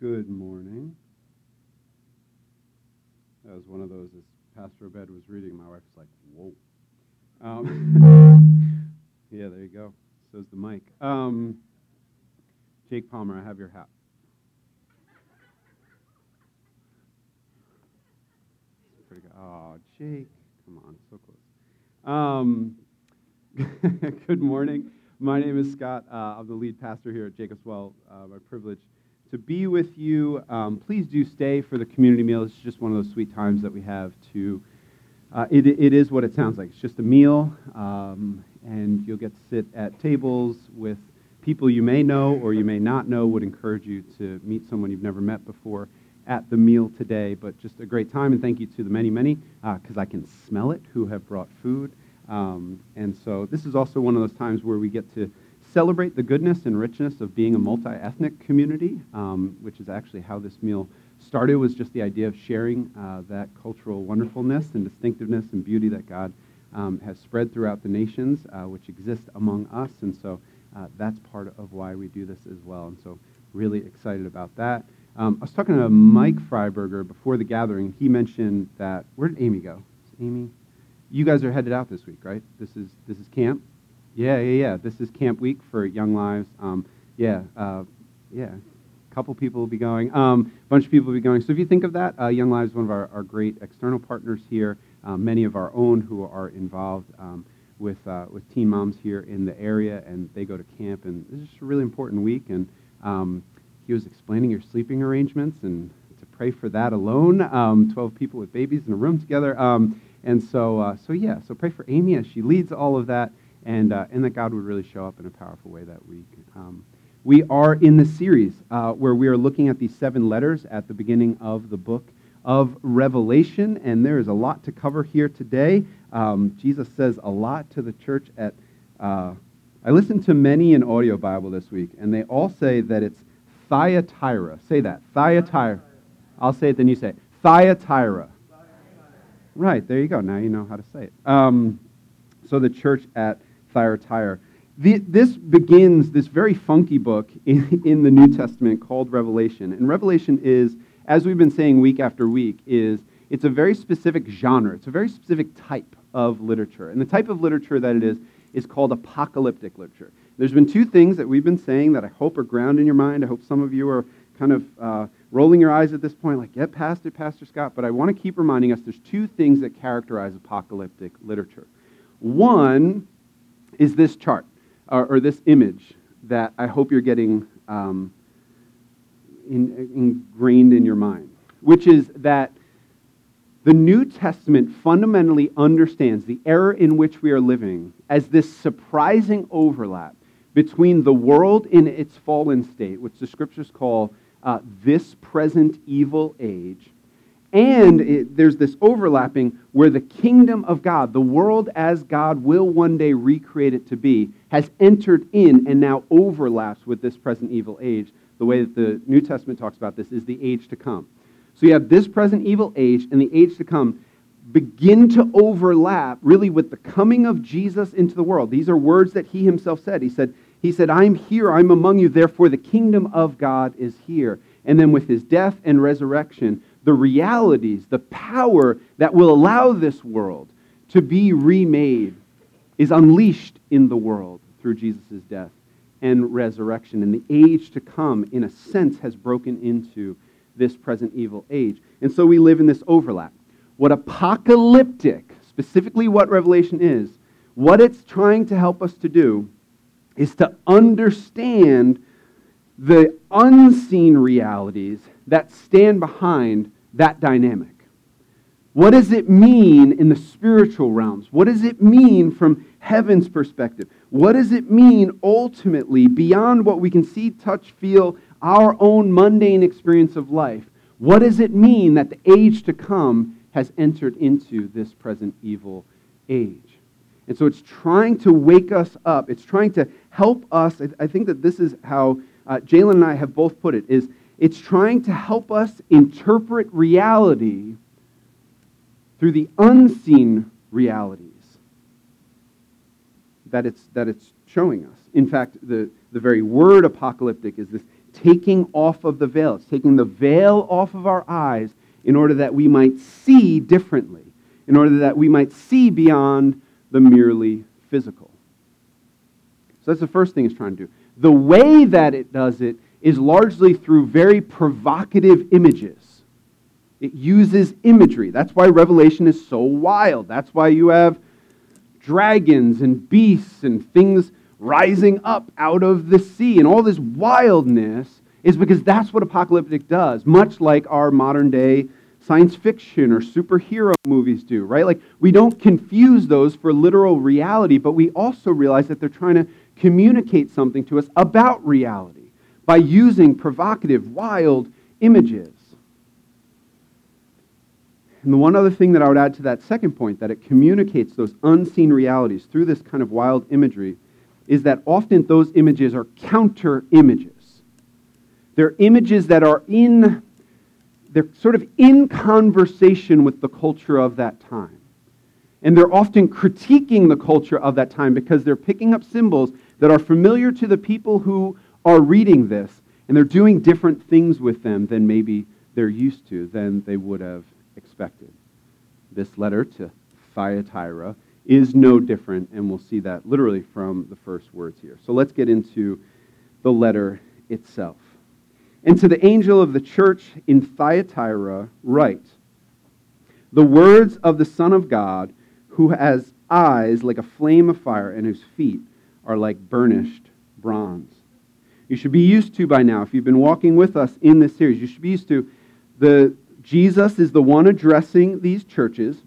Good morning. That was one of those, as Pastor Obed was reading, my wife was like, whoa. Um, yeah, there you go. So's the mic. Um, Jake Palmer, I have your hat. Oh, Jake, come on, so close. Um, good morning. My name is Scott. Uh, I'm the lead pastor here at Jacobs Well. Uh, my privilege to be with you. Um, please do stay for the community meal. It's just one of those sweet times that we have to. Uh, it, it is what it sounds like. It's just a meal, um, and you'll get to sit at tables with people you may know or you may not know. Would encourage you to meet someone you've never met before at the meal today. But just a great time, and thank you to the many, many, because uh, I can smell it, who have brought food. Um, and so this is also one of those times where we get to celebrate the goodness and richness of being a multi-ethnic community, um, which is actually how this meal started, was just the idea of sharing uh, that cultural wonderfulness and distinctiveness and beauty that God um, has spread throughout the nations, uh, which exist among us. And so uh, that's part of why we do this as well. And so really excited about that. Um, I was talking to Mike Freiberger before the gathering. He mentioned that, where did Amy go? Amy? You guys are headed out this week, right? This is, this is camp? Yeah, yeah, yeah. This is Camp Week for Young Lives. Um, yeah, uh, yeah. A couple people will be going. Um, a bunch of people will be going. So if you think of that, uh, Young Lives, is one of our, our great external partners here, um, many of our own who are involved um, with, uh, with teen moms here in the area, and they go to camp. And this is just a really important week. And um, he was explaining your sleeping arrangements and to pray for that alone. Um, 12 people with babies in a room together. Um, and so, uh, so yeah, so pray for Amy as she leads all of that and, uh, and that God would really show up in a powerful way that week. Um, we are in the series uh, where we are looking at these seven letters at the beginning of the book of Revelation, and there is a lot to cover here today. Um, Jesus says a lot to the church at. Uh, I listened to many in audio Bible this week, and they all say that it's Thyatira. Say that. Thyatira. I'll say it, then you say it. Thyatira. Right, there you go. Now you know how to say it. Um, so the church at Thyatira. The, this begins this very funky book in, in the New Testament called Revelation. And Revelation is, as we've been saying week after week, is it's a very specific genre. It's a very specific type of literature. And the type of literature that it is is called apocalyptic literature. There's been two things that we've been saying that I hope are ground in your mind. I hope some of you are kind of uh, rolling your eyes at this point, like, get past it, Pastor Scott. But I want to keep reminding us there's two things that characterize apocalyptic literature. One is this chart or, or this image that I hope you're getting um, in, ingrained in your mind, which is that the New Testament fundamentally understands the era in which we are living as this surprising overlap between the world in its fallen state, which the scriptures call uh, this present evil age, and it, there's this overlapping where the kingdom of God, the world as God will one day recreate it to be, has entered in and now overlaps with this present evil age. The way that the New Testament talks about this is the age to come. So you have this present evil age and the age to come begin to overlap really with the coming of Jesus into the world. These are words that he himself said. He said, he said, I'm here, I'm among you, therefore the kingdom of God is here. And then with his death and resurrection, the realities, the power that will allow this world to be remade is unleashed in the world through Jesus' death and resurrection. And the age to come, in a sense, has broken into this present evil age. And so we live in this overlap. What apocalyptic, specifically what Revelation is, what it's trying to help us to do is to understand the unseen realities that stand behind that dynamic. What does it mean in the spiritual realms? What does it mean from heaven's perspective? What does it mean ultimately beyond what we can see, touch, feel, our own mundane experience of life? What does it mean that the age to come has entered into this present evil age? And so it's trying to wake us up. It's trying to help us. I think that this is how uh, Jalen and I have both put it, is it's trying to help us interpret reality through the unseen realities that it's, that it's showing us. In fact, the, the very word apocalyptic is this taking off of the veil. It's taking the veil off of our eyes in order that we might see differently, in order that we might see beyond the merely physical. So that's the first thing it's trying to do. The way that it does it is largely through very provocative images. It uses imagery. That's why Revelation is so wild. That's why you have dragons and beasts and things rising up out of the sea. And all this wildness is because that's what apocalyptic does, much like our modern day science fiction or superhero movies do, right? Like, we don't confuse those for literal reality, but we also realize that they're trying to communicate something to us about reality by using provocative, wild images. And the one other thing that I would add to that second point, that it communicates those unseen realities through this kind of wild imagery, is that often those images are counter images. They're images that are in, they're sort of in conversation with the culture of that time. And they're often critiquing the culture of that time because they're picking up symbols that are familiar to the people who are reading this, and they're doing different things with them than maybe they're used to, than they would have expected. This letter to Thyatira is no different, and we'll see that literally from the first words here. So let's get into the letter itself. And to the angel of the church in Thyatira, write The words of the Son of God, who has eyes like a flame of fire and whose feet are like burnished bronze. You should be used to by now, if you've been walking with us in this series, you should be used to the Jesus is the one addressing these churches,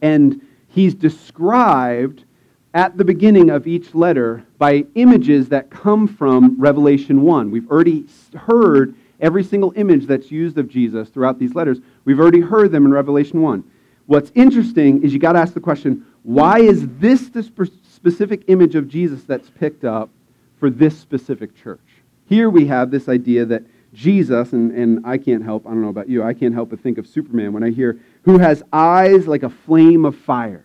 and he's described at the beginning of each letter by images that come from Revelation 1. We've already heard every single image that's used of Jesus throughout these letters. We've already heard them in Revelation 1. What's interesting is you got to ask the question why is this the specific image of Jesus that's picked up for this specific church? Here we have this idea that Jesus, and, and I can't help, I don't know about you, I can't help but think of Superman when I hear, who has eyes like a flame of fire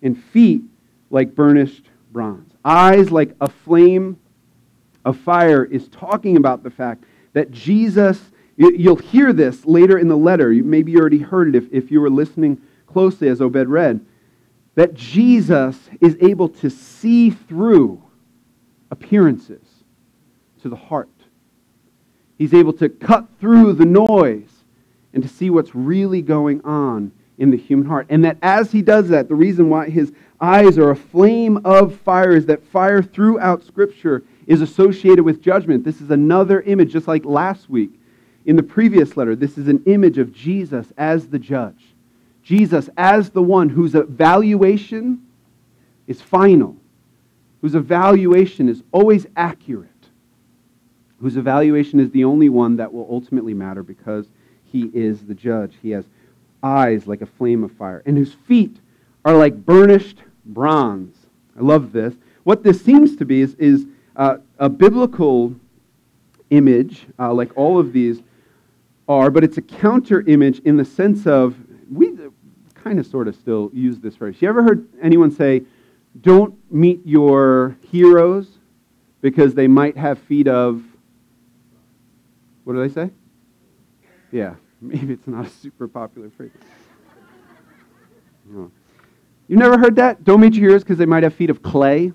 and feet like burnished bronze. Eyes like a flame of fire is talking about the fact that Jesus, you'll hear this later in the letter. Maybe you already heard it if, if you were listening closely as Obed read, that Jesus is able to see through appearances to the heart. He's able to cut through the noise and to see what's really going on in the human heart. And that as he does that, the reason why his eyes are a flame of fire is that fire throughout Scripture is associated with judgment. This is another image, just like last week in the previous letter. This is an image of Jesus as the judge, Jesus as the one whose evaluation is final, whose evaluation is always accurate, whose evaluation is the only one that will ultimately matter because he is the judge. He has eyes like a flame of fire, and whose feet are like burnished bronze. I love this. What this seems to be is, is uh, a biblical image, uh, like all of these are, but it's a counter image in the sense of we kind of sort of still use this phrase. You ever heard anyone say, don't meet your heroes because they might have feet of, what do they say? Yeah, Maybe it's not a super popular phrase. No. You've never heard that? Don't meet your heroes because they might have feet of clay?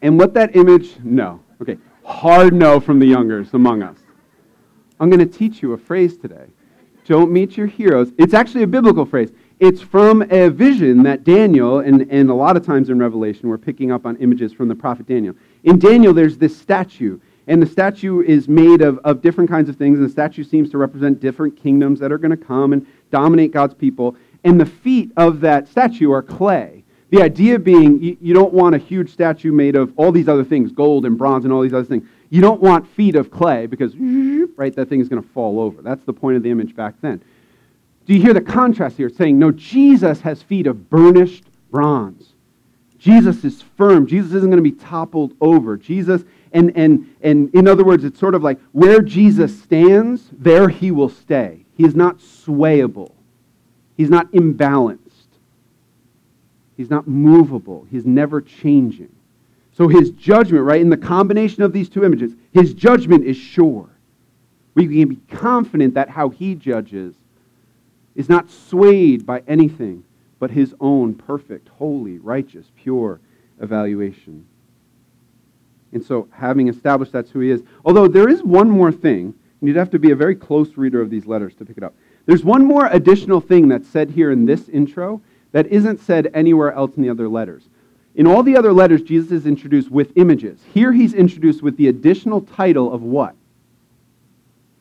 And what that image, no. Okay, hard no from the youngers among us. I'm going to teach you a phrase today. Don't meet your heroes. It's actually a biblical phrase. It's from a vision that Daniel, and, and a lot of times in Revelation, we're picking up on images from the prophet Daniel. In Daniel, there's this statue and the statue is made of, of different kinds of things, and the statue seems to represent different kingdoms that are going to come and dominate God's people. And the feet of that statue are clay. The idea being you, you don't want a huge statue made of all these other things, gold and bronze and all these other things. You don't want feet of clay because, right, that thing is going to fall over. That's the point of the image back then. Do you hear the contrast here? It's saying, no, Jesus has feet of burnished bronze. Jesus is firm. Jesus isn't going to be toppled over. Jesus and, and, and in other words, it's sort of like where Jesus stands, there he will stay. He is not swayable. He's not imbalanced. He's not movable. He's never changing. So his judgment, right, in the combination of these two images, his judgment is sure. We can be confident that how he judges is not swayed by anything but his own perfect, holy, righteous, pure evaluation. And so, having established that's who he is, although there is one more thing, and you'd have to be a very close reader of these letters to pick it up. There's one more additional thing that's said here in this intro that isn't said anywhere else in the other letters. In all the other letters, Jesus is introduced with images. Here he's introduced with the additional title of what?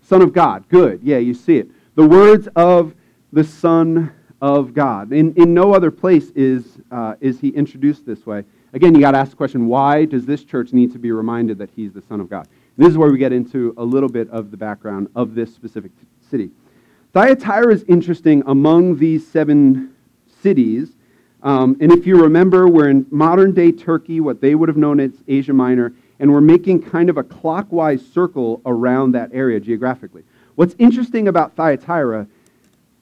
Son of God. Good. Yeah, you see it. The words of the Son of God. In, in no other place is, uh, is he introduced this way. Again, you got to ask the question why does this church need to be reminded that he's the Son of God? And this is where we get into a little bit of the background of this specific city. Thyatira is interesting among these seven cities. Um, and if you remember, we're in modern day Turkey, what they would have known as Asia Minor, and we're making kind of a clockwise circle around that area geographically. What's interesting about Thyatira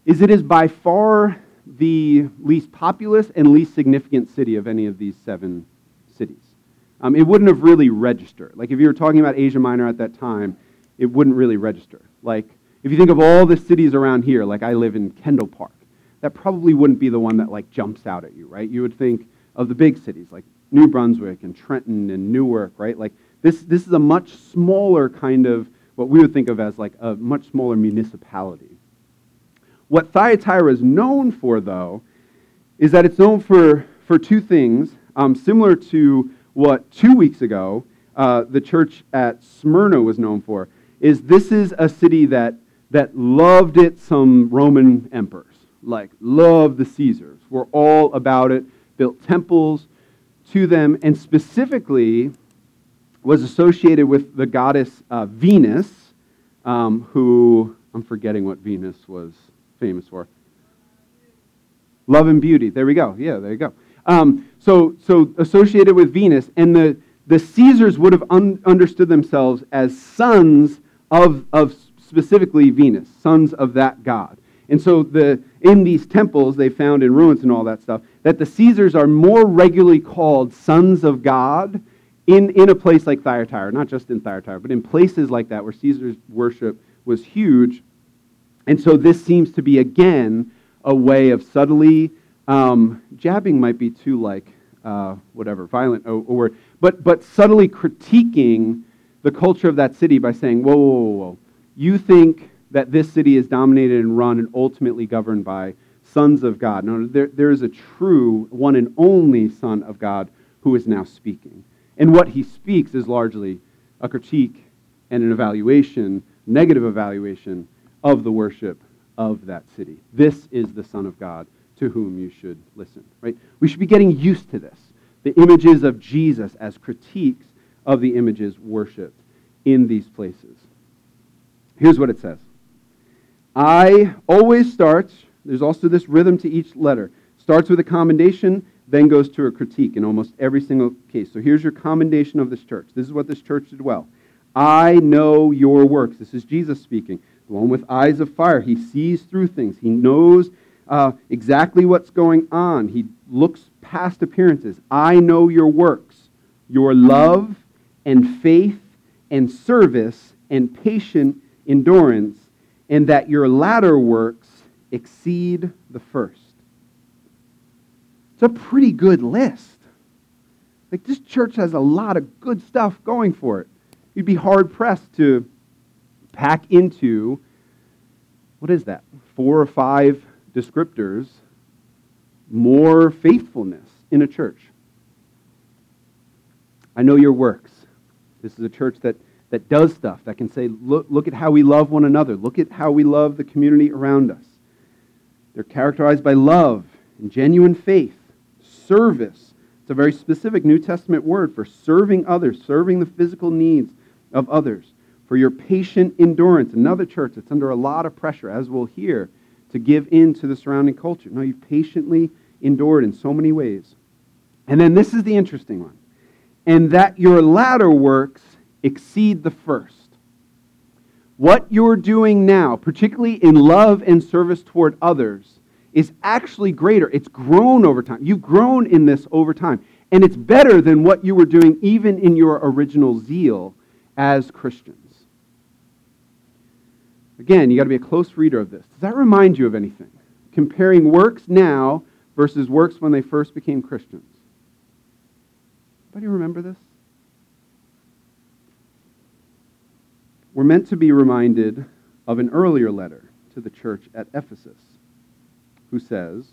is it is by far the least populous and least significant city of any of these seven cities. Um, it wouldn't have really registered. Like if you were talking about Asia Minor at that time, it wouldn't really register. Like if you think of all the cities around here, like I live in Kendall Park, that probably wouldn't be the one that like jumps out at you, right? You would think of the big cities like New Brunswick and Trenton and Newark, right? Like this, this is a much smaller kind of what we would think of as like a much smaller municipality. What Thyatira is known for, though, is that it's known for, for two things, um, similar to what two weeks ago uh, the church at Smyrna was known for. Is this is a city that that loved it some Roman emperors, like loved the Caesars, were all about it, built temples to them, and specifically was associated with the goddess uh, Venus, um, who I'm forgetting what Venus was famous for. Love and beauty. There we go. Yeah, there you go. Um, so, so associated with Venus, and the, the Caesars would have un- understood themselves as sons of, of specifically Venus, sons of that god. And so the, in these temples they found in ruins and all that stuff, that the Caesars are more regularly called sons of God in, in a place like Thyatira, not just in Thyatira, but in places like that where Caesar's worship was huge. And so this seems to be, again, a way of subtly, um, jabbing might be too like, uh, whatever, violent a word, but, but subtly critiquing the culture of that city by saying, whoa, whoa, whoa, whoa you think that this city is dominated and run and ultimately governed by sons of God. No, there, there is a true, one and only Son of God who is now speaking. And what he speaks is largely a critique and an evaluation, negative evaluation of the worship of that city. This is the Son of God to whom you should listen, right? We should be getting used to this. The images of Jesus as critiques of the images worshiped in these places. Here's what it says I always starts, there's also this rhythm to each letter. Starts with a commendation, then goes to a critique in almost every single case. So here's your commendation of this church. This is what this church did well. I know your works. This is Jesus speaking. The one with eyes of fire. He sees through things. He knows uh, exactly what's going on. He looks past appearances. I know your works, your love and faith and service and patient endurance, and that your latter works exceed the first. It's a pretty good list. Like, this church has a lot of good stuff going for it. You'd be hard pressed to pack into, what is that, four or five descriptors, more faithfulness in a church. I know your works. This is a church that that does stuff, that can say, look, look at how we love one another, look at how we love the community around us. They're characterized by love and genuine faith, service. It's a very specific New Testament word for serving others, serving the physical needs of others, for your patient endurance. Another church that's under a lot of pressure, as we'll hear, to give in to the surrounding culture. No, you've patiently endured in so many ways. And then this is the interesting one. And that your latter works exceed the first. What you're doing now, particularly in love and service toward others, is actually greater. It's grown over time. You've grown in this over time. And it's better than what you were doing even in your original zeal as Christians. Again, you got to be a close reader of this. Does that remind you of anything? Comparing works now versus works when they first became Christians. Anybody remember this? We're meant to be reminded of an earlier letter to the church at Ephesus, who says,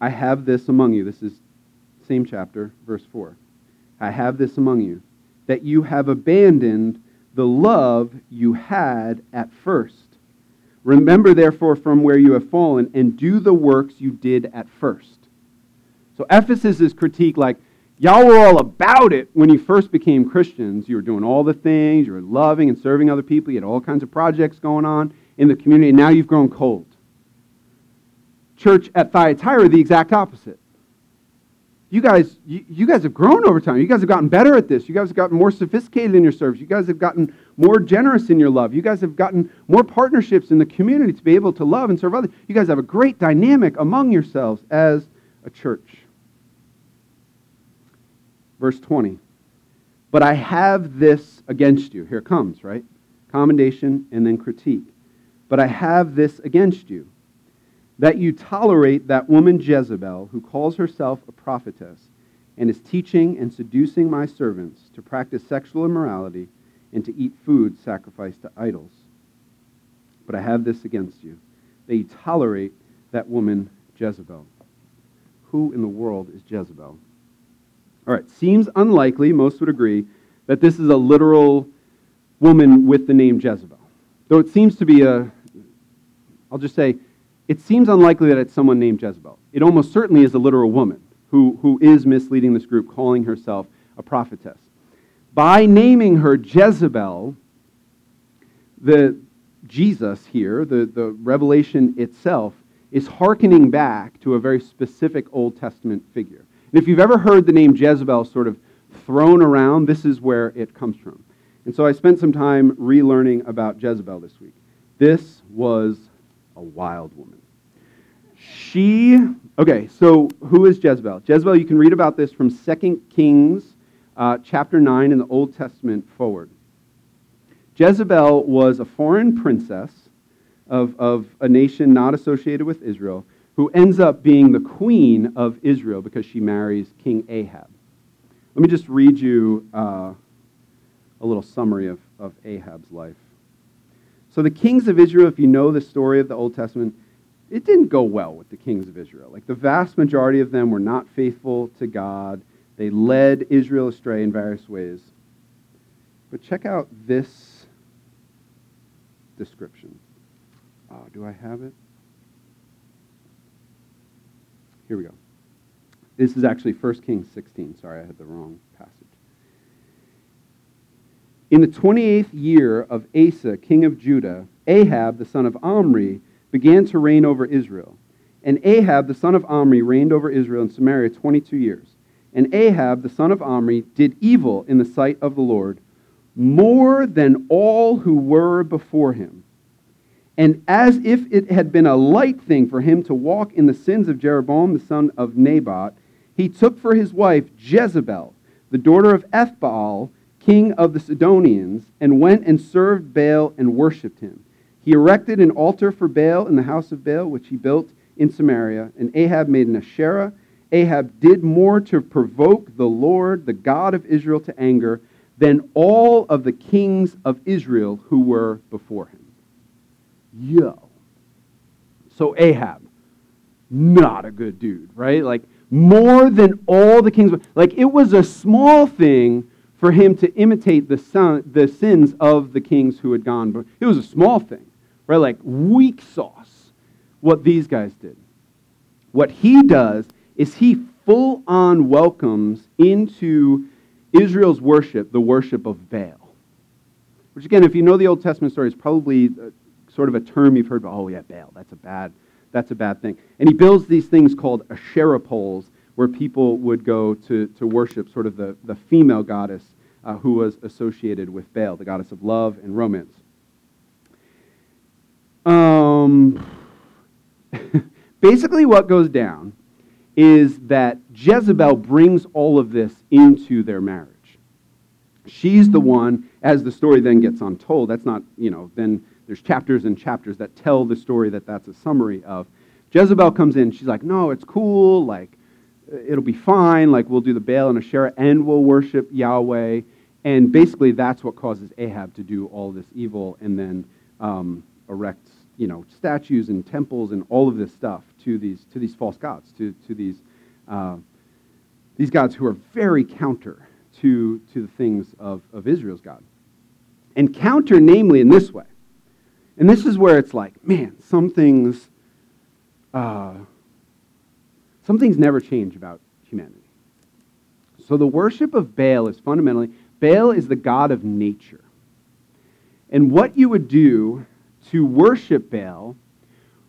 I have this among you. This is same chapter, verse 4. I have this among you, that you have abandoned the love you had at first. Remember, therefore, from where you have fallen, and do the works you did at first. So Ephesus is critique like, y'all were all about it when you first became Christians. You were doing all the things, you were loving and serving other people, you had all kinds of projects going on in the community, and now you've grown cold. Church at Thyatira, the exact opposite. You guys, you, you guys have grown over time. You guys have gotten better at this. You guys have gotten more sophisticated in your service. You guys have gotten more generous in your love. You guys have gotten more partnerships in the community to be able to love and serve others. You guys have a great dynamic among yourselves as a church. Verse 20. But I have this against you. Here comes, right? Commendation and then critique. But I have this against you, that you tolerate that woman Jezebel, who calls herself a prophetess, and is teaching and seducing my servants to practice sexual immorality and to eat food sacrificed to idols. But I have this against you, that you tolerate that woman Jezebel. Who in the world is Jezebel? All right, seems unlikely, most would agree, that this is a literal woman with the name Jezebel. Though it seems to be a, I'll just say, it seems unlikely that it's someone named Jezebel. It almost certainly is a literal woman who, who is misleading this group, calling herself a prophetess. By naming her Jezebel, the Jesus here, the, the revelation itself, is hearkening back to a very specific Old Testament figure. And if you've ever heard the name Jezebel sort of thrown around, this is where it comes from. And so I spent some time relearning about Jezebel this week. This was a wild woman. She, okay, so who is Jezebel? Jezebel, you can read about this from 2 Kings uh, chapter 9 in the Old Testament forward. Jezebel was a foreign princess of, of a nation not associated with Israel who ends up being the queen of Israel because she marries King Ahab. Let me just read you uh, a little summary of, of Ahab's life. So, the kings of Israel, if you know the story of the Old Testament, it didn't go well with the kings of Israel. Like the vast majority of them were not faithful to God, they led Israel astray in various ways. But check out this description. Oh, do I have it? Here we go. This is actually 1 Kings 16. Sorry, I had the wrong passage. In the 28th year of Asa, king of Judah, Ahab, the son of Omri, began to reign over Israel. And Ahab, the son of Omri, reigned over Israel in Samaria 22 years. And Ahab, the son of Omri, did evil in the sight of the Lord more than all who were before him. And as if it had been a light thing for him to walk in the sins of Jeroboam the son of Nebat, he took for his wife Jezebel, the daughter of Ethbaal, king of the Sidonians, and went and served Baal and worshipped him. He erected an altar for Baal in the house of Baal, which he built in Samaria, and Ahab made an Asherah. Ahab did more to provoke the Lord, the God of Israel, to anger than all of the kings of Israel who were before him. Yo. So Ahab, not a good dude, right? Like more than all the kings. Like it was a small thing for him to imitate the, son, the sins of the kings who had gone. But it was a small thing, right? Like weak sauce, what these guys did. What he does is he full on welcomes into Israel's worship the worship of Baal. Which, again, if you know the Old Testament story, is probably sort of a term you've heard about. Oh, yeah, Baal, that's a bad, that's a bad thing. And he builds these things called Asherah poles where people would go to, to worship sort of the, the female goddess uh, who was associated with Baal, the goddess of love and romance. Um, basically, what goes down is that Jezebel brings all of this into their marriage. She's the one, as the story then gets untold. That's not, you know, then there's chapters and chapters that tell the story that that's a summary of. Jezebel comes in, she's like, no, it's cool, like, it'll be fine, like, we'll do the Baal and Asherah, and we'll worship Yahweh. And basically, that's what causes Ahab to do all this evil and then um, erects, you know, statues and temples and all of this stuff to these, to these false gods, to, to these, uh, these gods who are very counter to, to the things of, of Israel's God. And counter, namely, in this way. And this is where it's like, man, some things, uh, some things never change about humanity. So the worship of Baal is fundamentally, Baal is the god of nature. And what you would do to worship Baal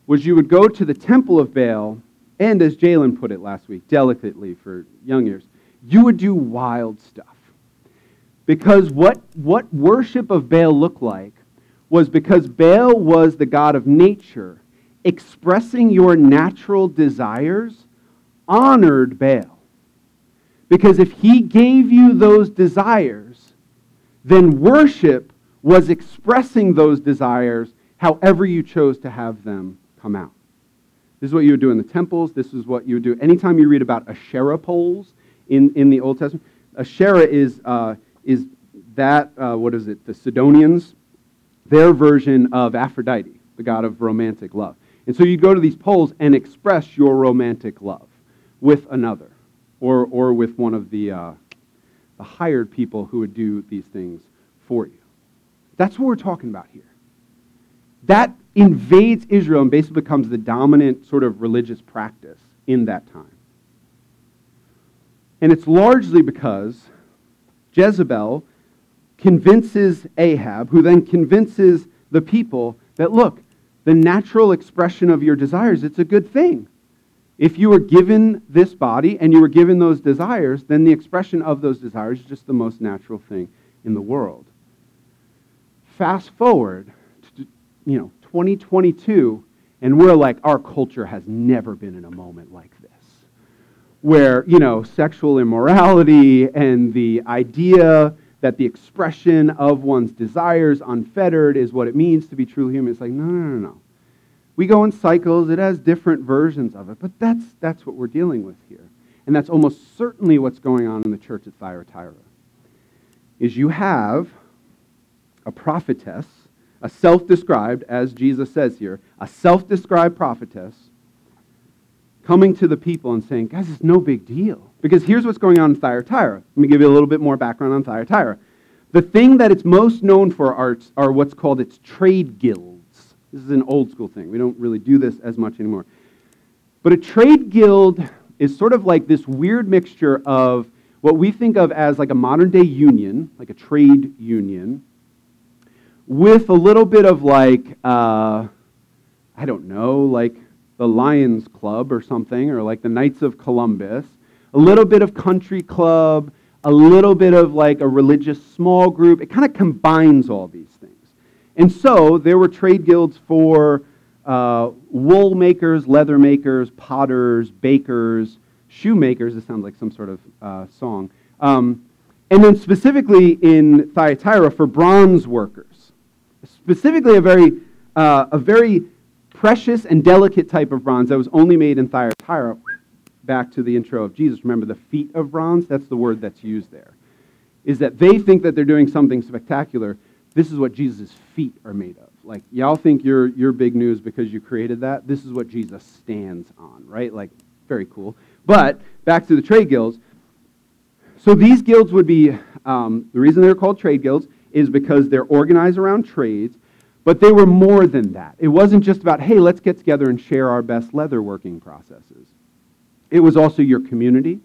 was you would go to the temple of Baal, and as Jalen put it last week, delicately for young ears, you would do wild stuff. Because what, what worship of Baal looked like was because Baal was the God of nature, expressing your natural desires honored Baal. Because if he gave you those desires, then worship was expressing those desires however you chose to have them come out. This is what you would do in the temples. This is what you would do. Anytime you read about Asherah poles in, in the Old Testament, Asherah is, uh, is that, uh, what is it, the Sidonians, their version of Aphrodite, the god of romantic love. And so you'd go to these poles and express your romantic love with another or, or with one of the, uh, the hired people who would do these things for you. That's what we're talking about here. That invades Israel and basically becomes the dominant sort of religious practice in that time. And it's largely because Jezebel convinces Ahab, who then convinces the people that, look, the natural expression of your desires, it's a good thing. If you were given this body and you were given those desires, then the expression of those desires is just the most natural thing in the world. Fast forward you know, 2022, and we're like, our culture has never been in a moment like this. Where, you know, sexual immorality and the idea that the expression of one's desires unfettered is what it means to be truly human. It's like, no, no, no, no. We go in cycles. It has different versions of it, but that's, that's what we're dealing with here. And that's almost certainly what's going on in the church at Thyatira. Is you have a prophetess a self described, as Jesus says here, a self described prophetess coming to the people and saying, guys, it's no big deal. Because here's what's going on in Thyatira. Let me give you a little bit more background on Thyatira. The thing that it's most known for are, are what's called its trade guilds. This is an old school thing. We don't really do this as much anymore. But a trade guild is sort of like this weird mixture of what we think of as like a modern day union, like a trade union, with a little bit of like, uh, I don't know, like the Lions Club or something, or like the Knights of Columbus, a little bit of country club, a little bit of like a religious small group. It kind of combines all these things. And so there were trade guilds for uh, wool makers, leather makers, potters, bakers, shoemakers. This sounds like some sort of uh, song. Um, and then specifically in Thyatira for bronze workers specifically a very, uh, a very precious and delicate type of bronze that was only made in Thyatira. Back to the intro of Jesus. Remember the feet of bronze? That's the word that's used there. Is that they think that they're doing something spectacular. This is what Jesus' feet are made of. Like, y'all think you're, you're big news because you created that. This is what Jesus stands on, right? Like, very cool. But back to the trade guilds. So these guilds would be, um, the reason they're called trade guilds is because they're organized around trades, but they were more than that. It wasn't just about, hey, let's get together and share our best leather working processes. It was also your community,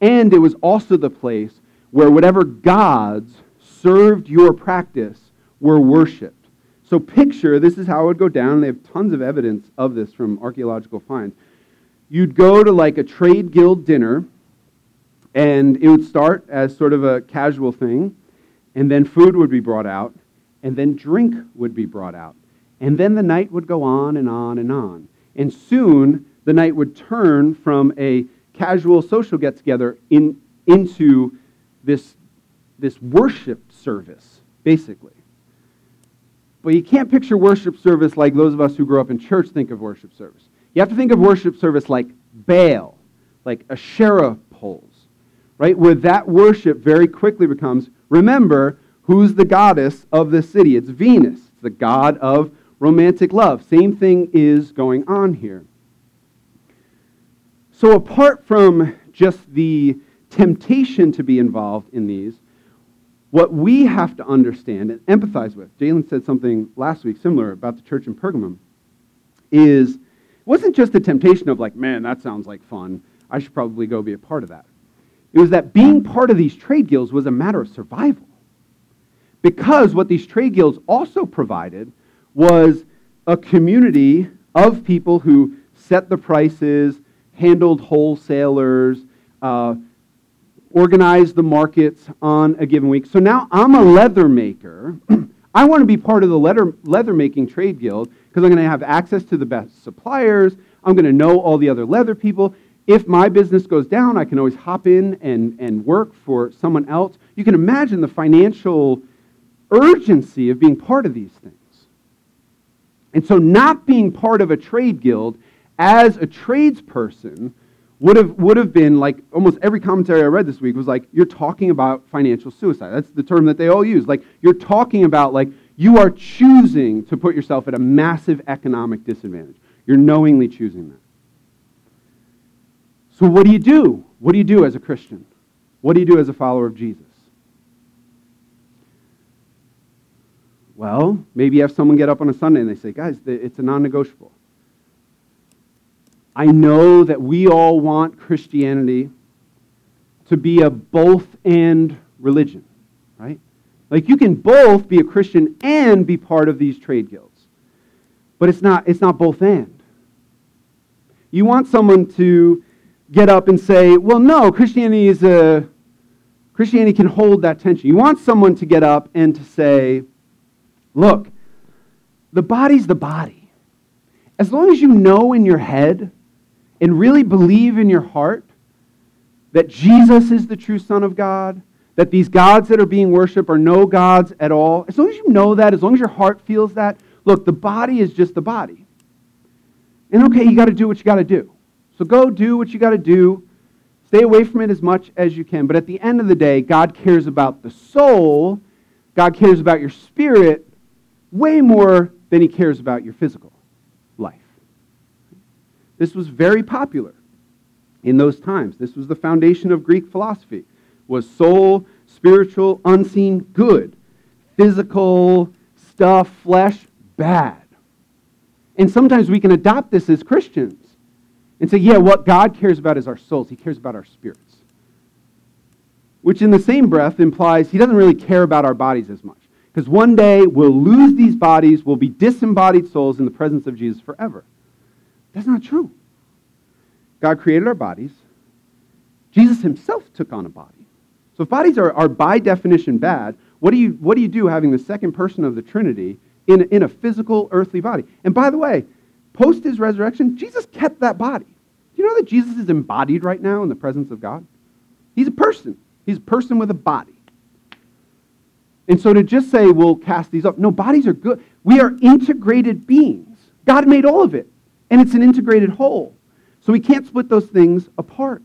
and it was also the place where whatever gods served your practice were worshiped. So picture, this is how it would go down. They have tons of evidence of this from archaeological finds. You'd go to like a trade guild dinner, and it would start as sort of a casual thing and then food would be brought out, and then drink would be brought out. And then the night would go on and on and on. And soon, the night would turn from a casual social get together in, into this, this worship service, basically. But you can't picture worship service like those of us who grew up in church think of worship service. You have to think of worship service like Baal, like a Asherah poles, right? Where that worship very quickly becomes remember, who's the goddess of this city? It's Venus, the god of romantic love. Same thing is going on here. So, apart from just the temptation to be involved in these, what we have to understand and empathize with, Jalen said something last week similar about the church in Pergamum, is it wasn't just the temptation of like, man, that sounds like fun. I should probably go be a part of that. It was that being part of these trade guilds was a matter of survival. Because what these trade guilds also provided was a community of people who set the prices, handled wholesalers, uh, organize the markets on a given week. So now I'm a leather maker. I want to be part of the leather, leather making trade guild because I'm going to have access to the best suppliers. I'm going to know all the other leather people. If my business goes down, I can always hop in and, and work for someone else. You can imagine the financial urgency of being part of these things. And so, not being part of a trade guild as a tradesperson would have, would have been like almost every commentary I read this week was like, you're talking about financial suicide. That's the term that they all use. Like, you're talking about like, you are choosing to put yourself at a massive economic disadvantage. You're knowingly choosing that. So, what do you do? What do you do as a Christian? What do you do as a follower of Jesus? Well, maybe you have someone get up on a Sunday and they say, guys, it's a non negotiable. I know that we all want Christianity to be a both and religion, right? Like you can both be a Christian and be part of these trade guilds. But it's not, it's not both and. You want someone to get up and say, well, no, Christianity is a Christianity can hold that tension. You want someone to get up and to say, look, the body's the body. As long as you know in your head and really believe in your heart that Jesus is the true Son of God, that these gods that are being worshiped are no gods at all, as long as you know that, as long as your heart feels that, look, the body is just the body. And okay, you got to do what you got to do. So go do what you got to do. Stay away from it as much as you can. But at the end of the day, God cares about the soul, God cares about your spirit way more than he cares about your physical. Life. This was very popular in those times. This was the foundation of Greek philosophy. Was soul, spiritual, unseen, good. Physical stuff, flesh, bad. And sometimes we can adopt this as Christians and say, yeah, what God cares about is our souls. He cares about our spirits. Which in the same breath implies he doesn't really care about our bodies as much. Because one day we'll lose these bodies, we'll be disembodied souls in the presence of Jesus forever. That's not true. God created our bodies. Jesus himself took on a body. So if bodies are, are by definition bad, what do, you, what do you do having the second person of the Trinity in, in a physical earthly body? And by the way, post his resurrection, Jesus kept that body. Do you know that Jesus is embodied right now in the presence of God? He's a person. He's a person with a body. And so to just say we'll cast these up, no, bodies are good. We are integrated beings. God made all of it and it's an integrated whole. So we can't split those things apart.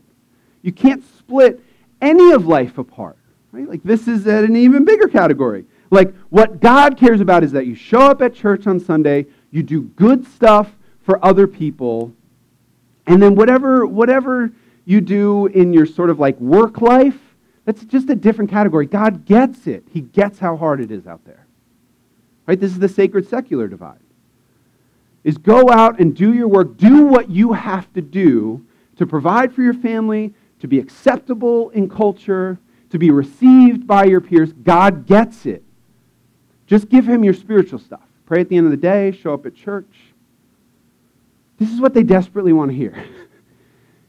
You can't split any of life apart. Right? Like this is at an even bigger category. Like what God cares about is that you show up at church on Sunday, you do good stuff for other people, and then whatever whatever you do in your sort of like work life, that's just a different category. God gets it. He gets how hard it is out there. Right? This is the sacred secular divide is go out and do your work. Do what you have to do to provide for your family, to be acceptable in culture, to be received by your peers. God gets it. Just give him your spiritual stuff. Pray at the end of the day, show up at church. This is what they desperately want to hear.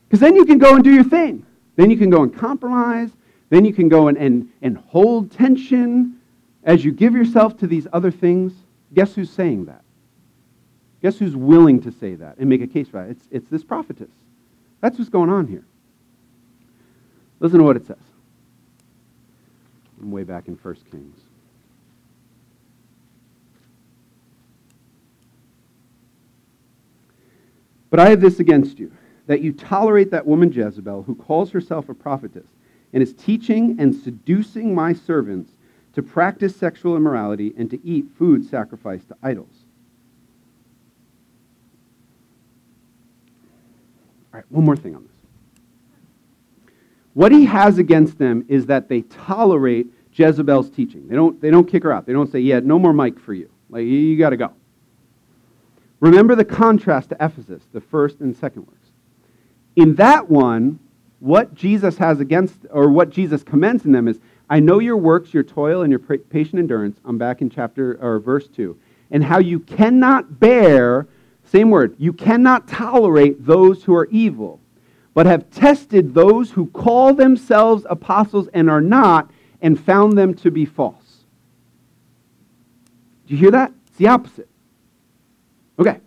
Because then you can go and do your thing. Then you can go and compromise. Then you can go and, and, and hold tension as you give yourself to these other things. Guess who's saying that? Guess who's willing to say that and make a case for that? It's, it's this prophetess. That's what's going on here. Listen to what it says. I'm way back in 1 Kings. But I have this against you, that you tolerate that woman Jezebel, who calls herself a prophetess, and is teaching and seducing my servants to practice sexual immorality and to eat food sacrificed to idols. All right, one more thing on this. What he has against them is that they tolerate Jezebel's teaching. They don't, they don't kick her out. They don't say, yeah, no more mic for you. Like, you, you got to go. Remember the contrast to Ephesus, the first and second works. In that one, what Jesus has against, or what Jesus commends in them is, I know your works, your toil, and your patient endurance. I'm back in chapter, or verse 2. And how you cannot bear, same word, you cannot tolerate those who are evil, but have tested those who call themselves apostles and are not, and found them to be false. Do you hear that? It's the opposite. Okay.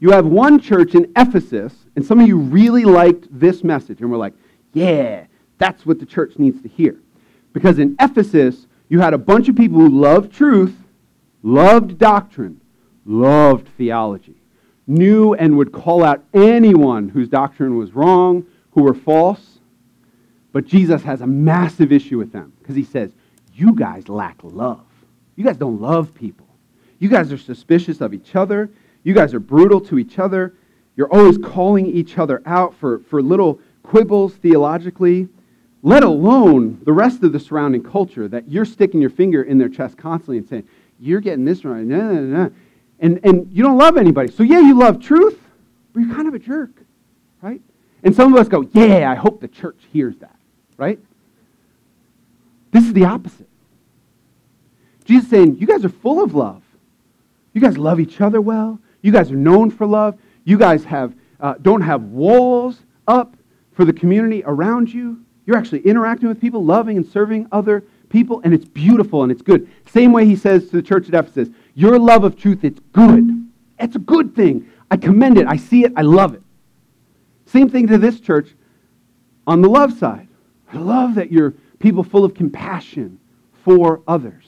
You have one church in Ephesus, and some of you really liked this message, and we're like, yeah, that's what the church needs to hear. Because in Ephesus, you had a bunch of people who loved truth, loved doctrine, loved theology, knew and would call out anyone whose doctrine was wrong, who were false. But Jesus has a massive issue with them because he says, You guys lack love. You guys don't love people. You guys are suspicious of each other. You guys are brutal to each other. You're always calling each other out for, for little quibbles theologically, let alone the rest of the surrounding culture that you're sticking your finger in their chest constantly and saying, You're getting this right. Nah, nah, nah. And, and you don't love anybody. So, yeah, you love truth, but you're kind of a jerk, right? And some of us go, Yeah, I hope the church hears that, right? This is the opposite. Jesus is saying, You guys are full of love. You guys love each other well. You guys are known for love. You guys have, uh, don't have walls up for the community around you. You're actually interacting with people, loving and serving other people, and it's beautiful and it's good. Same way he says to the church at Ephesus, Your love of truth, it's good. It's a good thing. I commend it. I see it. I love it. Same thing to this church on the love side. I love that you're people full of compassion for others.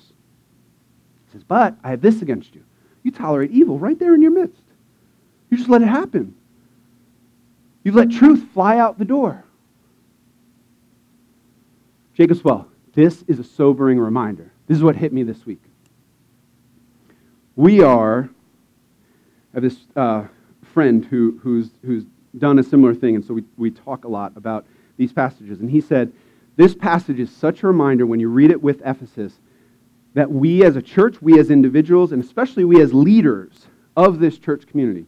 He says, But I have this against you. You tolerate evil right there in your midst. You just let it happen. You've let truth fly out the door. Jacob Swell, this is a sobering reminder. This is what hit me this week. We are, I have this uh, friend who, who's, who's done a similar thing, and so we, we talk a lot about these passages. And he said, This passage is such a reminder when you read it with Ephesus that we as a church, we as individuals, and especially we as leaders of this church community,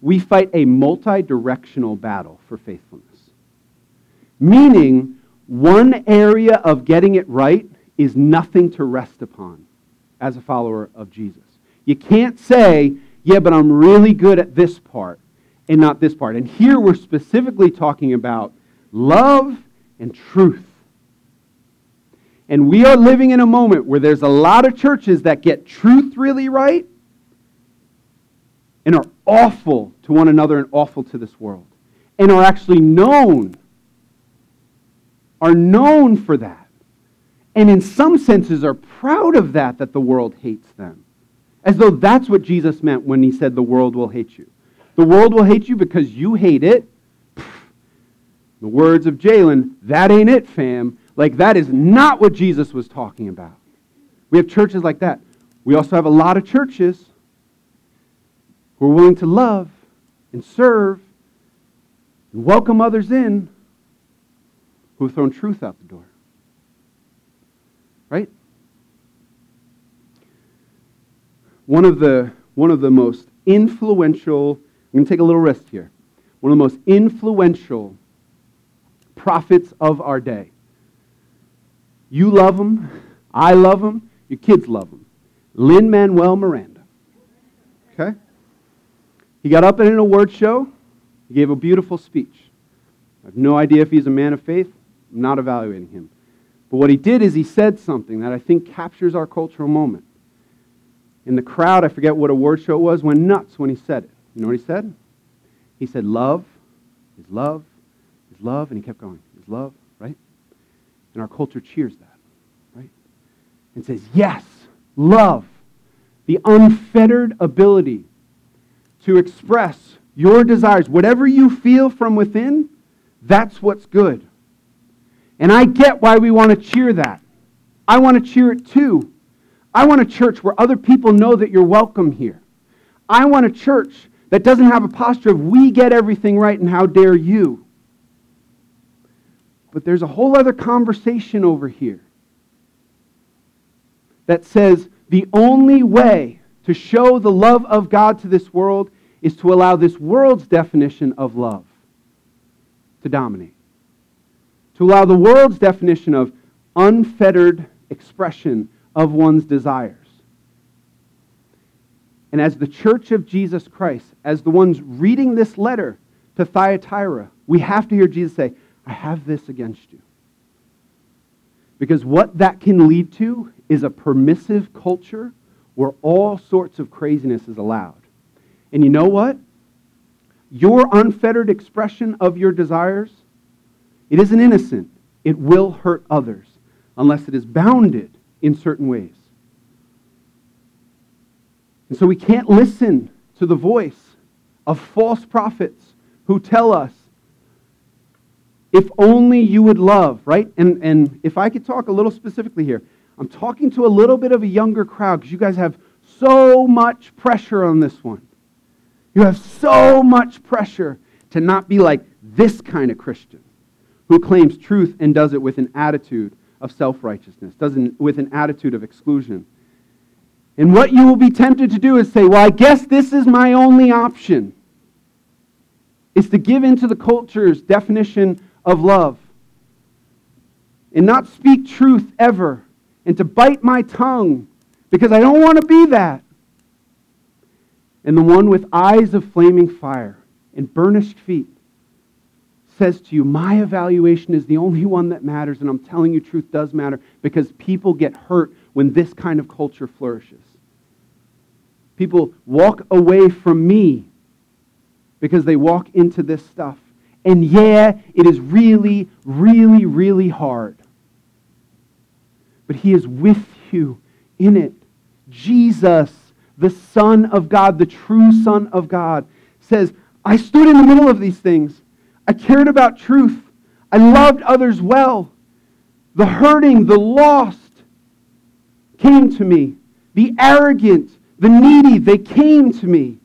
we fight a multi directional battle for faithfulness. Meaning, one area of getting it right is nothing to rest upon as a follower of Jesus. You can't say, yeah, but I'm really good at this part and not this part. And here we're specifically talking about love and truth. And we are living in a moment where there's a lot of churches that get truth really right and are awful to one another and awful to this world. And are actually known are known for that. And in some senses are proud of that that the world hates them. As though that's what jesus meant when he said the world will hate you. The world will hate you because you hate it. The words of jalen that ain't it fam like, that is not what Jesus was talking about. We have churches like that. We also have a lot of churches who are willing to love and serve and welcome others in who have thrown truth out the door. Right? One of the, one of the most influential, I'm going to take a little rest here. One of the most influential prophets of our day you love him. I love him. Your kids love him. Lin Manuel Miranda. Okay? He got up in an award show. He gave a beautiful speech. I have no idea if he's a man of faith. I'm not evaluating him. But what he did is he said something that I think captures our cultural moment. And the crowd, I forget what award show it was, went nuts when he said it. You know what he said? He said, Love is love is love. And he kept going, is love? And our culture cheers that, right? And says, Yes, love, the unfettered ability to express your desires, whatever you feel from within, that's what's good. And I get why we want to cheer that. I want to cheer it too. I want a church where other people know that you're welcome here. I want a church that doesn't have a posture of we get everything right and how dare you. But there's a whole other conversation over here that says the only way to show the love of God to this world is to allow this world's definition of love to dominate. To allow the world's definition of unfettered expression of one's desires. And as the church of Jesus Christ, as the ones reading this letter to Thyatira, we have to hear Jesus say, I have this against you. Because what that can lead to is a permissive culture where all sorts of craziness is allowed. And you know what? Your unfettered expression of your desires, it isn't innocent. It will hurt others unless it is bounded in certain ways. And so we can't listen to the voice of false prophets who tell us, if only you would love, right? And, and if I could talk a little specifically here, I'm talking to a little bit of a younger crowd because you guys have so much pressure on this one. You have so much pressure to not be like this kind of Christian who claims truth and does it with an attitude of self righteousness, does it with an attitude of exclusion. And what you will be tempted to do is say, well, I guess this is my only option, is to give into the culture's definition of love and not speak truth ever and to bite my tongue because I don't want to be that. And the one with eyes of flaming fire and burnished feet says to you, My evaluation is the only one that matters, and I'm telling you, truth does matter because people get hurt when this kind of culture flourishes. People walk away from me because they walk into this stuff. And yeah, it is really, really, really hard. But He is with you in it. Jesus, the Son of God, the true Son of God, says, I stood in the middle of these things. I cared about truth. I loved others well. The hurting, the lost came to me. The arrogant, the needy, they came to me.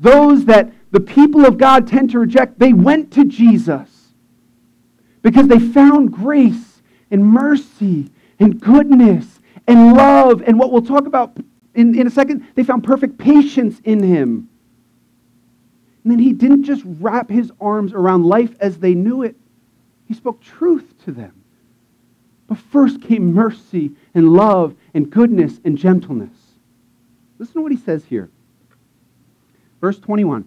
Those that the people of God tend to reject, they went to Jesus because they found grace and mercy and goodness and love. And what we'll talk about in, in a second, they found perfect patience in him. And then he didn't just wrap his arms around life as they knew it, he spoke truth to them. But first came mercy and love and goodness and gentleness. Listen to what he says here. Verse 21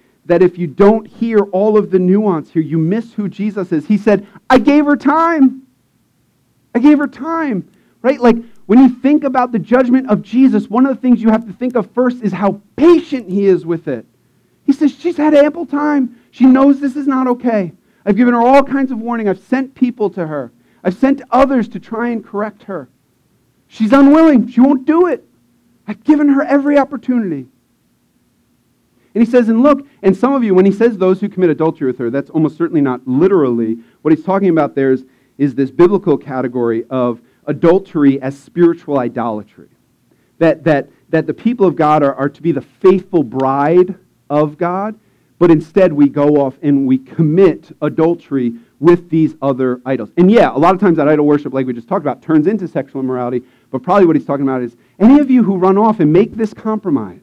that if you don't hear all of the nuance here, you miss who Jesus is. He said, I gave her time. I gave her time. Right? Like when you think about the judgment of Jesus, one of the things you have to think of first is how patient he is with it. He says, She's had ample time. She knows this is not okay. I've given her all kinds of warning. I've sent people to her. I've sent others to try and correct her. She's unwilling. She won't do it. I've given her every opportunity. And he says, and look, and some of you, when he says those who commit adultery with her, that's almost certainly not literally. What he's talking about there is, is this biblical category of adultery as spiritual idolatry. That, that, that the people of God are, are to be the faithful bride of God, but instead we go off and we commit adultery with these other idols. And yeah, a lot of times that idol worship, like we just talked about, turns into sexual immorality, but probably what he's talking about is any of you who run off and make this compromise,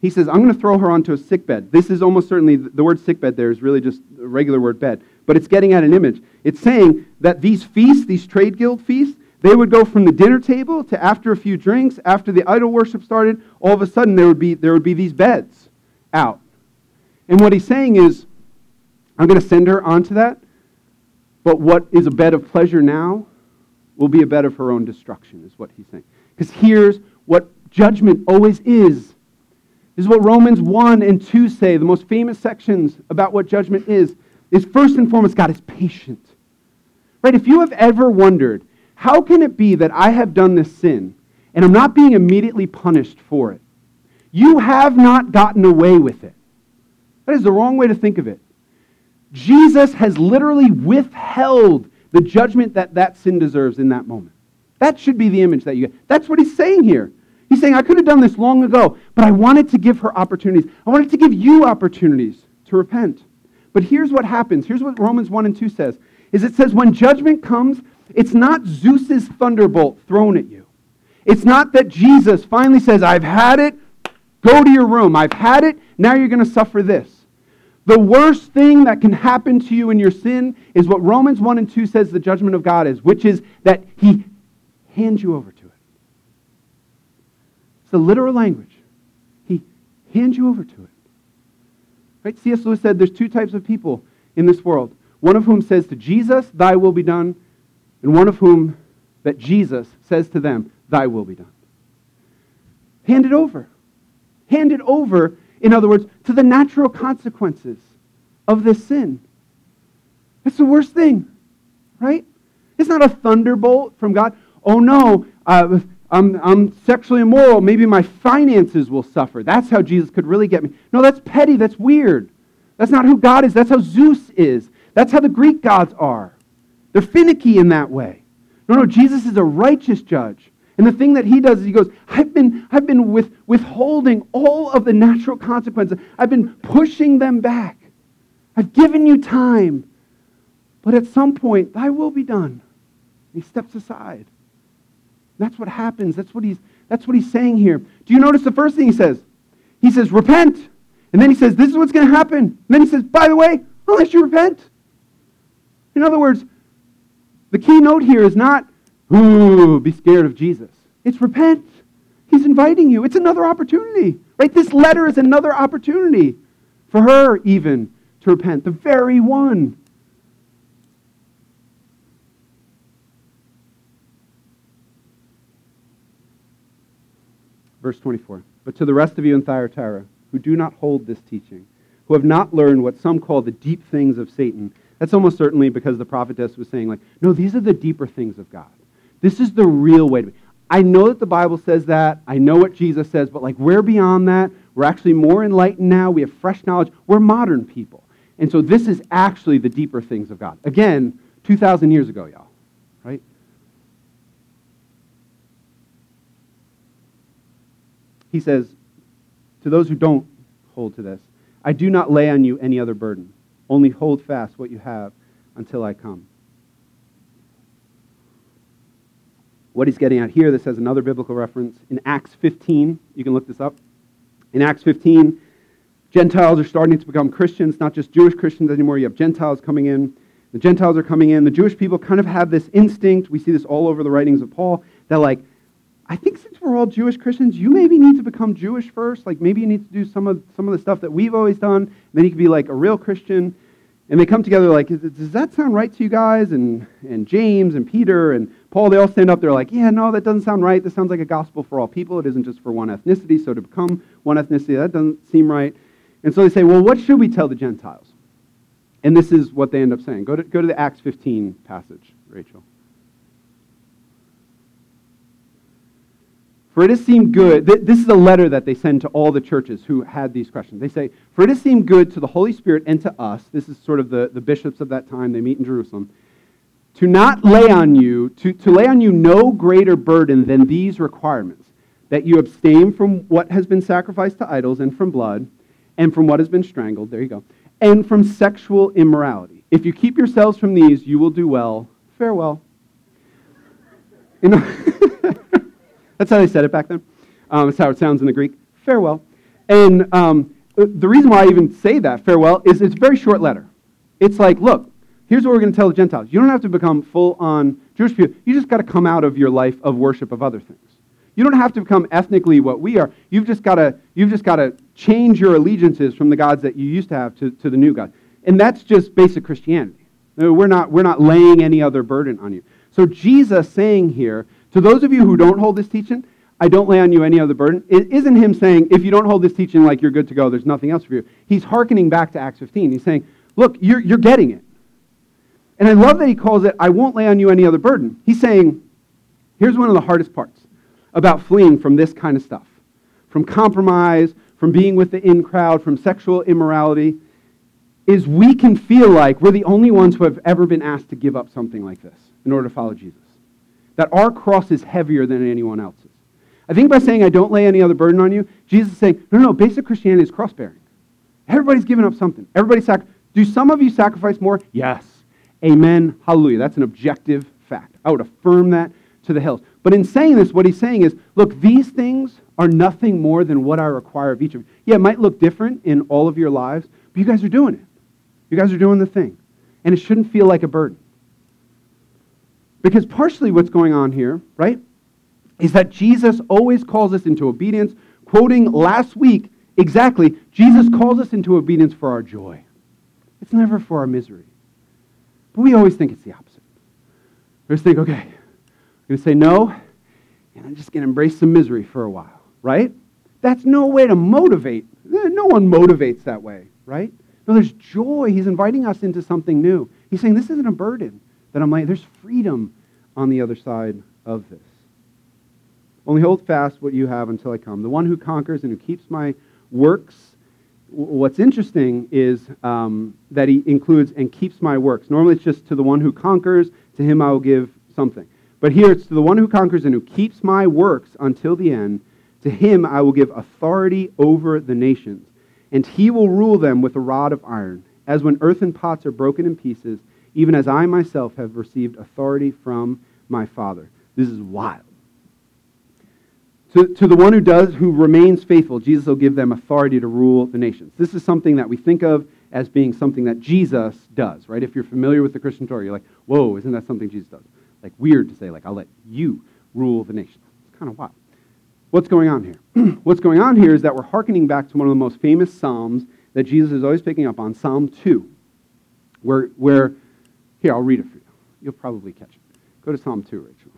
He says, I'm going to throw her onto a sick bed. This is almost certainly, the word sick bed there is really just a regular word bed, but it's getting at an image. It's saying that these feasts, these trade guild feasts, they would go from the dinner table to after a few drinks, after the idol worship started, all of a sudden there would be, there would be these beds out. And what he's saying is, I'm going to send her onto that, but what is a bed of pleasure now will be a bed of her own destruction, is what he's saying. Because here's what judgment always is. This is what Romans 1 and 2 say, the most famous sections about what judgment is, is first and foremost, God is patient. Right? If you have ever wondered, how can it be that I have done this sin and I'm not being immediately punished for it? You have not gotten away with it. That is the wrong way to think of it. Jesus has literally withheld the judgment that that sin deserves in that moment. That should be the image that you get. That's what he's saying here. He's saying, I could have done this long ago, but I wanted to give her opportunities. I wanted to give you opportunities to repent. But here's what happens. Here's what Romans 1 and 2 says. Is it says when judgment comes, it's not Zeus's thunderbolt thrown at you. It's not that Jesus finally says, I've had it, go to your room. I've had it, now you're going to suffer this. The worst thing that can happen to you in your sin is what Romans 1 and 2 says the judgment of God is, which is that he hands you over to. It's the literal language. He hands you over to it. Right? C.S. Lewis said there's two types of people in this world. One of whom says to Jesus, Thy will be done, and one of whom that Jesus says to them, Thy will be done. Hand it over. Hand it over, in other words, to the natural consequences of this sin. That's the worst thing, right? It's not a thunderbolt from God. Oh no, uh, I'm, I'm sexually immoral. Maybe my finances will suffer. That's how Jesus could really get me. No, that's petty. That's weird. That's not who God is. That's how Zeus is. That's how the Greek gods are. They're finicky in that way. No, no, Jesus is a righteous judge. And the thing that he does is he goes, I've been, I've been with, withholding all of the natural consequences. I've been pushing them back. I've given you time. But at some point, thy will be done. He steps aside. That's what happens. That's what he's, that's what he's saying here. Do you notice the first thing he says? He says, repent. And then he says, this is what's going to happen. And then he says, by the way, unless you repent. In other words, the key note here is not, ooh, be scared of Jesus. It's repent. He's inviting you. It's another opportunity, right? This letter is another opportunity for her, even, to repent. The very one. Verse 24. But to the rest of you in Thyatira, who do not hold this teaching, who have not learned what some call the deep things of Satan, that's almost certainly because the prophetess was saying, like, no, these are the deeper things of God. This is the real way to be. I know that the Bible says that. I know what Jesus says, but like we're beyond that. We're actually more enlightened now. We have fresh knowledge. We're modern people. And so this is actually the deeper things of God. Again, 2,000 years ago, y'all, right? He says, to those who don't hold to this, I do not lay on you any other burden only hold fast what you have until I come. What he's getting at here, this has another biblical reference. In Acts 15, you can look this up. In Acts 15, Gentiles are starting to become Christians, not just Jewish Christians anymore. You have Gentiles coming in. The Gentiles are coming in. The Jewish people kind of have this instinct. We see this all over the writings of Paul that, like, I think since we're all Jewish Christians, you maybe need to become Jewish first. Like maybe you need to do some of some of the stuff that we've always done. then you can be like a real Christian. And they come together like, does that sound right to you guys? And and James and Peter and Paul, they all stand up. They're like, yeah, no, that doesn't sound right. This sounds like a gospel for all people. It isn't just for one ethnicity. So to become one ethnicity, that doesn't seem right. And so they say, well, what should we tell the Gentiles? And this is what they end up saying. Go to, go to the Acts 15 passage, Rachel. For it has seemed good, th- this is a letter that they send to all the churches who had these questions. They say, For it has seemed good to the Holy Spirit and to us, this is sort of the, the bishops of that time, they meet in Jerusalem, to not lay on you, to, to lay on you no greater burden than these requirements that you abstain from what has been sacrificed to idols and from blood, and from what has been strangled, there you go, and from sexual immorality. If you keep yourselves from these, you will do well. Farewell. You know, That's how they said it back then. Um, that's how it sounds in the Greek. Farewell. And um, the reason why I even say that, farewell, is it's a very short letter. It's like, look, here's what we're going to tell the Gentiles. You don't have to become full on Jewish people. You just got to come out of your life of worship of other things. You don't have to become ethnically what we are. You've just got to, you've just got to change your allegiances from the gods that you used to have to, to the new God. And that's just basic Christianity. We're not, we're not laying any other burden on you. So Jesus saying here, to those of you who don't hold this teaching, I don't lay on you any other burden. It isn't him saying, if you don't hold this teaching like you're good to go, there's nothing else for you. He's hearkening back to Acts 15. He's saying, look, you're, you're getting it. And I love that he calls it, I won't lay on you any other burden. He's saying, here's one of the hardest parts about fleeing from this kind of stuff from compromise, from being with the in crowd, from sexual immorality, is we can feel like we're the only ones who have ever been asked to give up something like this in order to follow Jesus. That our cross is heavier than anyone else's. I think by saying I don't lay any other burden on you, Jesus is saying, no, no, basic Christianity is cross bearing. Everybody's giving up something. Everybody sac- Do some of you sacrifice more? Yes. Amen. Hallelujah. That's an objective fact. I would affirm that to the hills. But in saying this, what he's saying is, look, these things are nothing more than what I require of each of you. Yeah, it might look different in all of your lives, but you guys are doing it. You guys are doing the thing. And it shouldn't feel like a burden. Because partially what's going on here, right, is that Jesus always calls us into obedience. Quoting last week, exactly, Jesus calls us into obedience for our joy. It's never for our misery. But we always think it's the opposite. We just think, okay, I'm going to say no, and I'm just going to embrace some misery for a while, right? That's no way to motivate. Eh, no one motivates that way, right? No, there's joy. He's inviting us into something new. He's saying, This isn't a burden that I'm like, There's freedom on the other side of this. Only hold fast what you have until I come. The one who conquers and who keeps my works. What's interesting is um, that he includes and keeps my works. Normally it's just to the one who conquers, to him I will give something. But here it's to the one who conquers and who keeps my works until the end. To him I will give authority over the nations, and he will rule them with a rod of iron, as when earthen pots are broken in pieces, even as I myself have received authority from my Father. This is wild. To, to the one who does, who remains faithful, Jesus will give them authority to rule the nations. This is something that we think of as being something that Jesus does, right? If you're familiar with the Christian story, you're like, whoa, isn't that something Jesus does? like weird to say, like, I'll let you rule the nation. It's kind of wild. What's going on here? What's going on here is that we're hearkening back to one of the most famous Psalms that Jesus is always picking up on, Psalm 2, where, where here, I'll read it for you. You'll probably catch it. Go to Psalm 2, Rachel.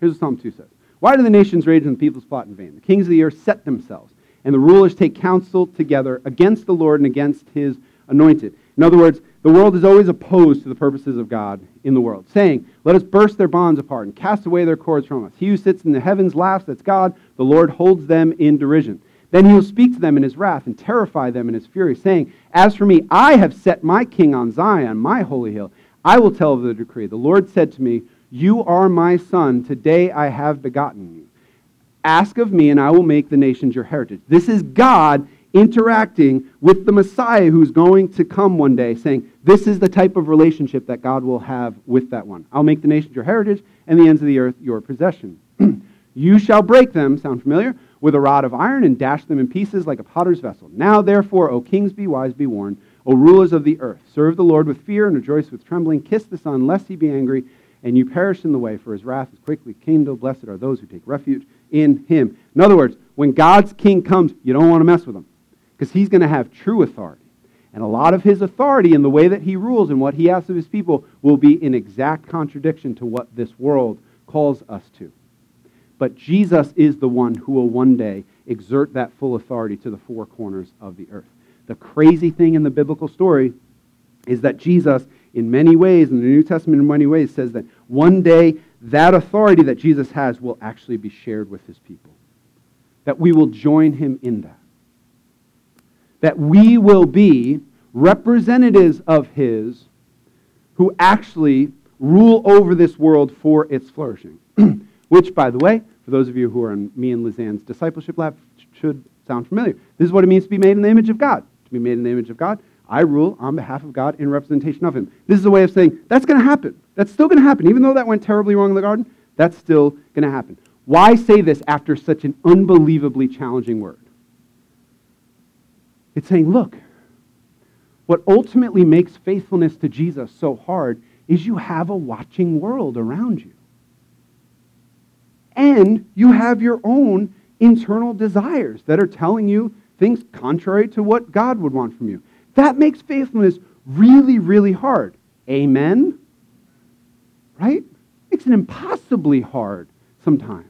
Here's what Psalm 2 says Why do the nations rage and the peoples plot in vain? The kings of the earth set themselves, and the rulers take counsel together against the Lord and against his anointed. In other words, the world is always opposed to the purposes of God in the world, saying, Let us burst their bonds apart and cast away their cords from us. He who sits in the heavens laughs, that's God. The Lord holds them in derision. Then he will speak to them in his wrath and terrify them in his fury, saying, As for me, I have set my king on Zion, my holy hill. I will tell of the decree. The Lord said to me, You are my son. Today I have begotten you. Ask of me, and I will make the nations your heritage. This is God interacting with the Messiah who's going to come one day, saying, This is the type of relationship that God will have with that one. I'll make the nations your heritage and the ends of the earth your possession. you shall break them, sound familiar, with a rod of iron and dash them in pieces like a potter's vessel. Now, therefore, O kings, be wise, be warned. O rulers of the earth, serve the Lord with fear and rejoice with trembling. Kiss the Son, lest he be angry and you perish in the way, for his wrath is quickly kindled. Blessed are those who take refuge in him. In other words, when God's king comes, you don't want to mess with him because he's going to have true authority. And a lot of his authority in the way that he rules and what he asks of his people will be in exact contradiction to what this world calls us to. But Jesus is the one who will one day exert that full authority to the four corners of the earth. The crazy thing in the biblical story is that Jesus, in many ways, in the New Testament, in many ways, says that one day that authority that Jesus has will actually be shared with his people. That we will join him in that that we will be representatives of His who actually rule over this world for its flourishing. Which, by the way, for those of you who are in me and Lizanne's discipleship lab, should sound familiar. This is what it means to be made in the image of God. To be made in the image of God, I rule on behalf of God in representation of Him. This is a way of saying that's going to happen. That's still going to happen. Even though that went terribly wrong in the garden, that's still going to happen. Why say this after such an unbelievably challenging word? It's saying, look, what ultimately makes faithfulness to Jesus so hard is you have a watching world around you. And you have your own internal desires that are telling you things contrary to what God would want from you. That makes faithfulness really, really hard. Amen? Right? Makes it impossibly hard sometimes.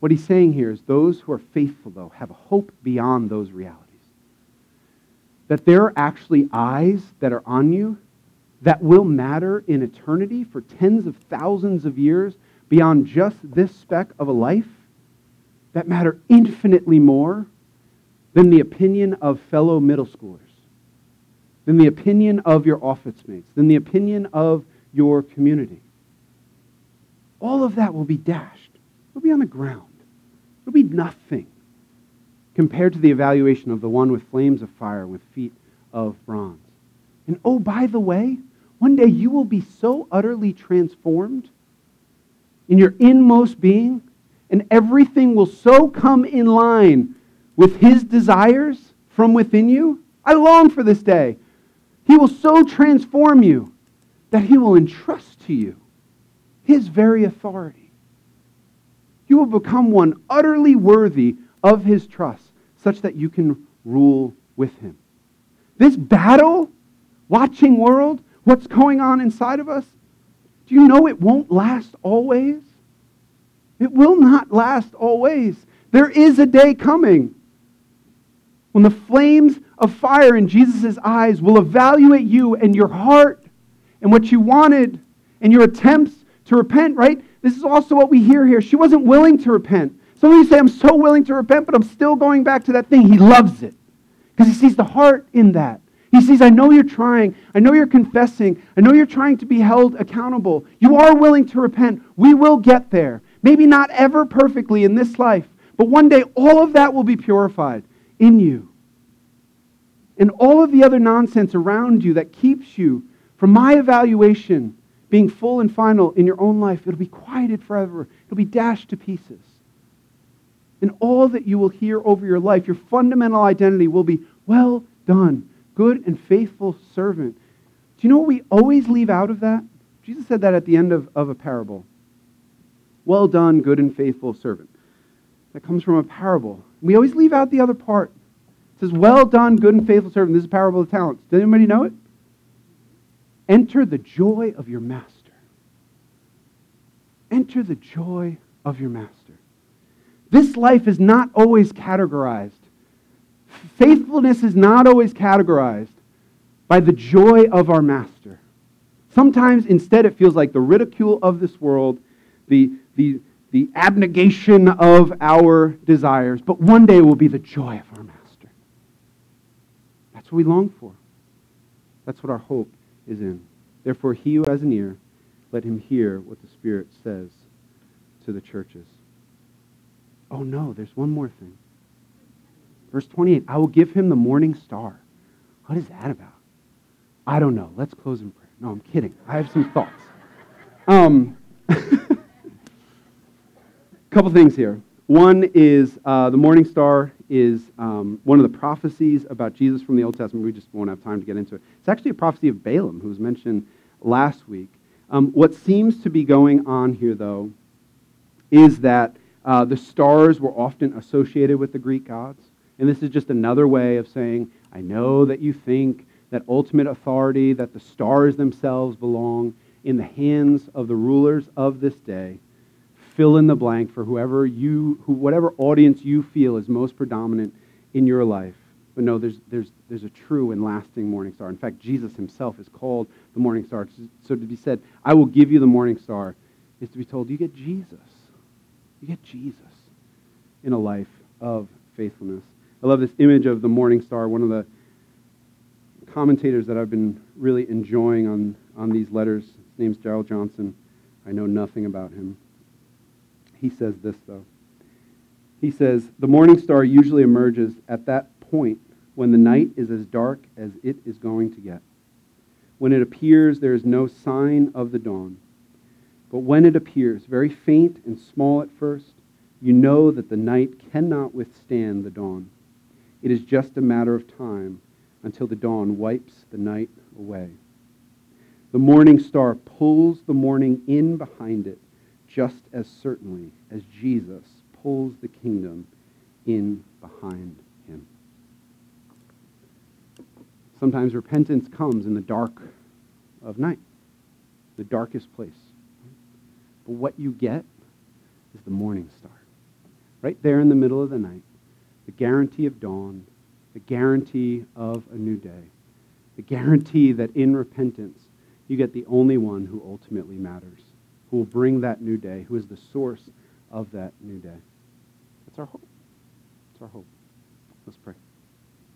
What he's saying here is those who are faithful, though, have a hope beyond those realities. That there are actually eyes that are on you that will matter in eternity for tens of thousands of years beyond just this speck of a life, that matter infinitely more than the opinion of fellow middle schoolers, than the opinion of your office mates, than the opinion of your community. All of that will be dashed. It'll be on the ground. It'll be nothing compared to the evaluation of the one with flames of fire, with feet of bronze. And oh, by the way, one day you will be so utterly transformed in your inmost being, and everything will so come in line with his desires from within you. I long for this day. He will so transform you that he will entrust to you his very authority. You will become one utterly worthy of his trust, such that you can rule with him. This battle, watching world, what's going on inside of us, do you know it won't last always? It will not last always. There is a day coming when the flames of fire in Jesus' eyes will evaluate you and your heart and what you wanted and your attempts to repent, right? This is also what we hear here. She wasn't willing to repent. Some of you say, I'm so willing to repent, but I'm still going back to that thing. He loves it because he sees the heart in that. He sees, I know you're trying. I know you're confessing. I know you're trying to be held accountable. You are willing to repent. We will get there. Maybe not ever perfectly in this life, but one day all of that will be purified in you. And all of the other nonsense around you that keeps you from my evaluation being full and final in your own life, it'll be quieted forever. It'll be dashed to pieces. And all that you will hear over your life, your fundamental identity will be, well done, good and faithful servant. Do you know what we always leave out of that? Jesus said that at the end of, of a parable. Well done, good and faithful servant. That comes from a parable. We always leave out the other part. It says, Well done, good and faithful servant. This is a parable of talents. Does anybody know it? Enter the joy of your master. Enter the joy of your master. This life is not always categorized. Faithfulness is not always categorized by the joy of our master. Sometimes instead it feels like the ridicule of this world, the, the, the abnegation of our desires, but one day will be the joy of our master. That's what we long for. That's what our hope is in. Therefore, he who has an ear, let him hear what the Spirit says to the churches. Oh no, there's one more thing. Verse 28 I will give him the morning star. What is that about? I don't know. Let's close in prayer. No, I'm kidding. I have some thoughts. Um, couple things here. One is uh, the morning star is um, one of the prophecies about Jesus from the Old Testament. We just won't have time to get into it. It's actually a prophecy of Balaam, who was mentioned last week. Um, what seems to be going on here, though, is that uh, the stars were often associated with the Greek gods. And this is just another way of saying, I know that you think that ultimate authority, that the stars themselves belong in the hands of the rulers of this day fill in the blank for whoever you, who, whatever audience you feel is most predominant in your life. But no, there's, there's, there's a true and lasting morning star. In fact, Jesus himself is called the morning star. So to be said, I will give you the morning star, is to be told, you get Jesus. You get Jesus in a life of faithfulness. I love this image of the morning star. One of the commentators that I've been really enjoying on, on these letters, his name's Darrell Johnson. I know nothing about him. He says this, though. He says, The morning star usually emerges at that point when the night is as dark as it is going to get. When it appears, there is no sign of the dawn. But when it appears, very faint and small at first, you know that the night cannot withstand the dawn. It is just a matter of time until the dawn wipes the night away. The morning star pulls the morning in behind it just as certainly as Jesus pulls the kingdom in behind him. Sometimes repentance comes in the dark of night, the darkest place. But what you get is the morning star. Right there in the middle of the night, the guarantee of dawn, the guarantee of a new day, the guarantee that in repentance, you get the only one who ultimately matters, who will bring that new day, who is the source of that new day. That's our hope. That's our hope. Let's pray.